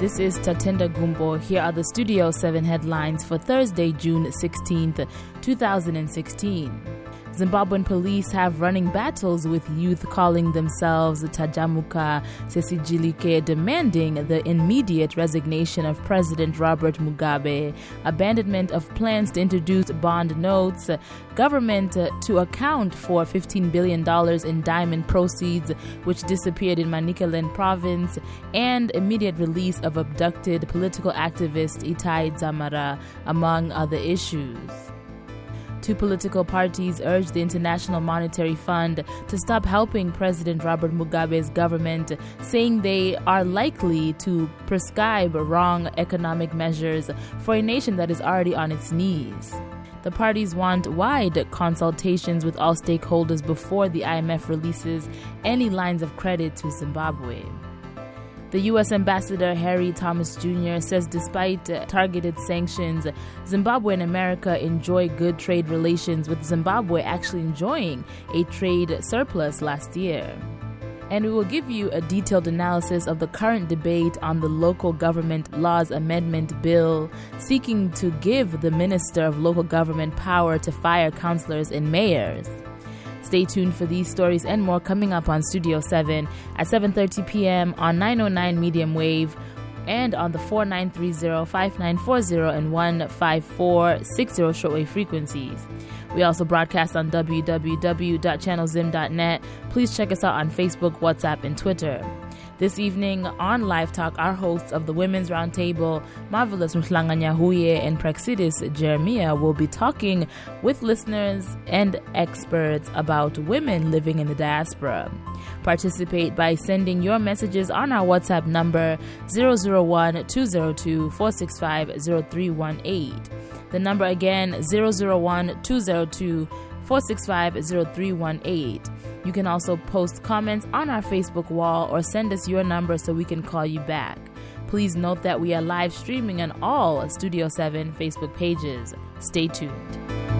This is Tatenda Gumbo. Here are the Studio 7 headlines for Thursday, June 16th, 2016. Zimbabwean police have running battles with youth calling themselves Tajamuka Sesijilike, demanding the immediate resignation of President Robert Mugabe, abandonment of plans to introduce bond notes, government to account for $15 billion in diamond proceeds which disappeared in Manicaland province, and immediate release of abducted political activist Itai Dzamara, among other issues. Two political parties urged the International Monetary Fund to stop helping President Robert Mugabe's government, saying they are likely to prescribe wrong economic measures for a nation that is already on its knees. The parties want wide consultations with all stakeholders before the IMF releases any lines of credit to Zimbabwe. The U.S. Ambassador Harry Thomas Jr. says despite targeted sanctions, Zimbabwe and America enjoy good trade relations, with Zimbabwe actually enjoying a trade surplus last year. And we will give you a detailed analysis of the current debate on the Local Government Laws Amendment Bill, seeking to give the Minister of Local Government power to fire councillors and mayors. Stay tuned for these stories and more coming up on Studio 7 at 7:30 p.m. on 909 medium wave and on the 4930, 5940 and 15460 shortwave frequencies. We also broadcast on www.channelzim.net. Please check us out on Facebook, WhatsApp, and Twitter. This evening on Live Talk, our hosts of the Women's Roundtable, Marvelous Mhlanganyahuye and Praxidis Jeremiah, will be talking with listeners and experts about women living in the diaspora. Participate by sending your messages on our WhatsApp number 001 202 465 0318. The number again 001 202 465 0318. You can also post comments on our Facebook wall or send us your number so we can call you back. Please note that we are live streaming on all Studio 7 Facebook pages. Stay tuned.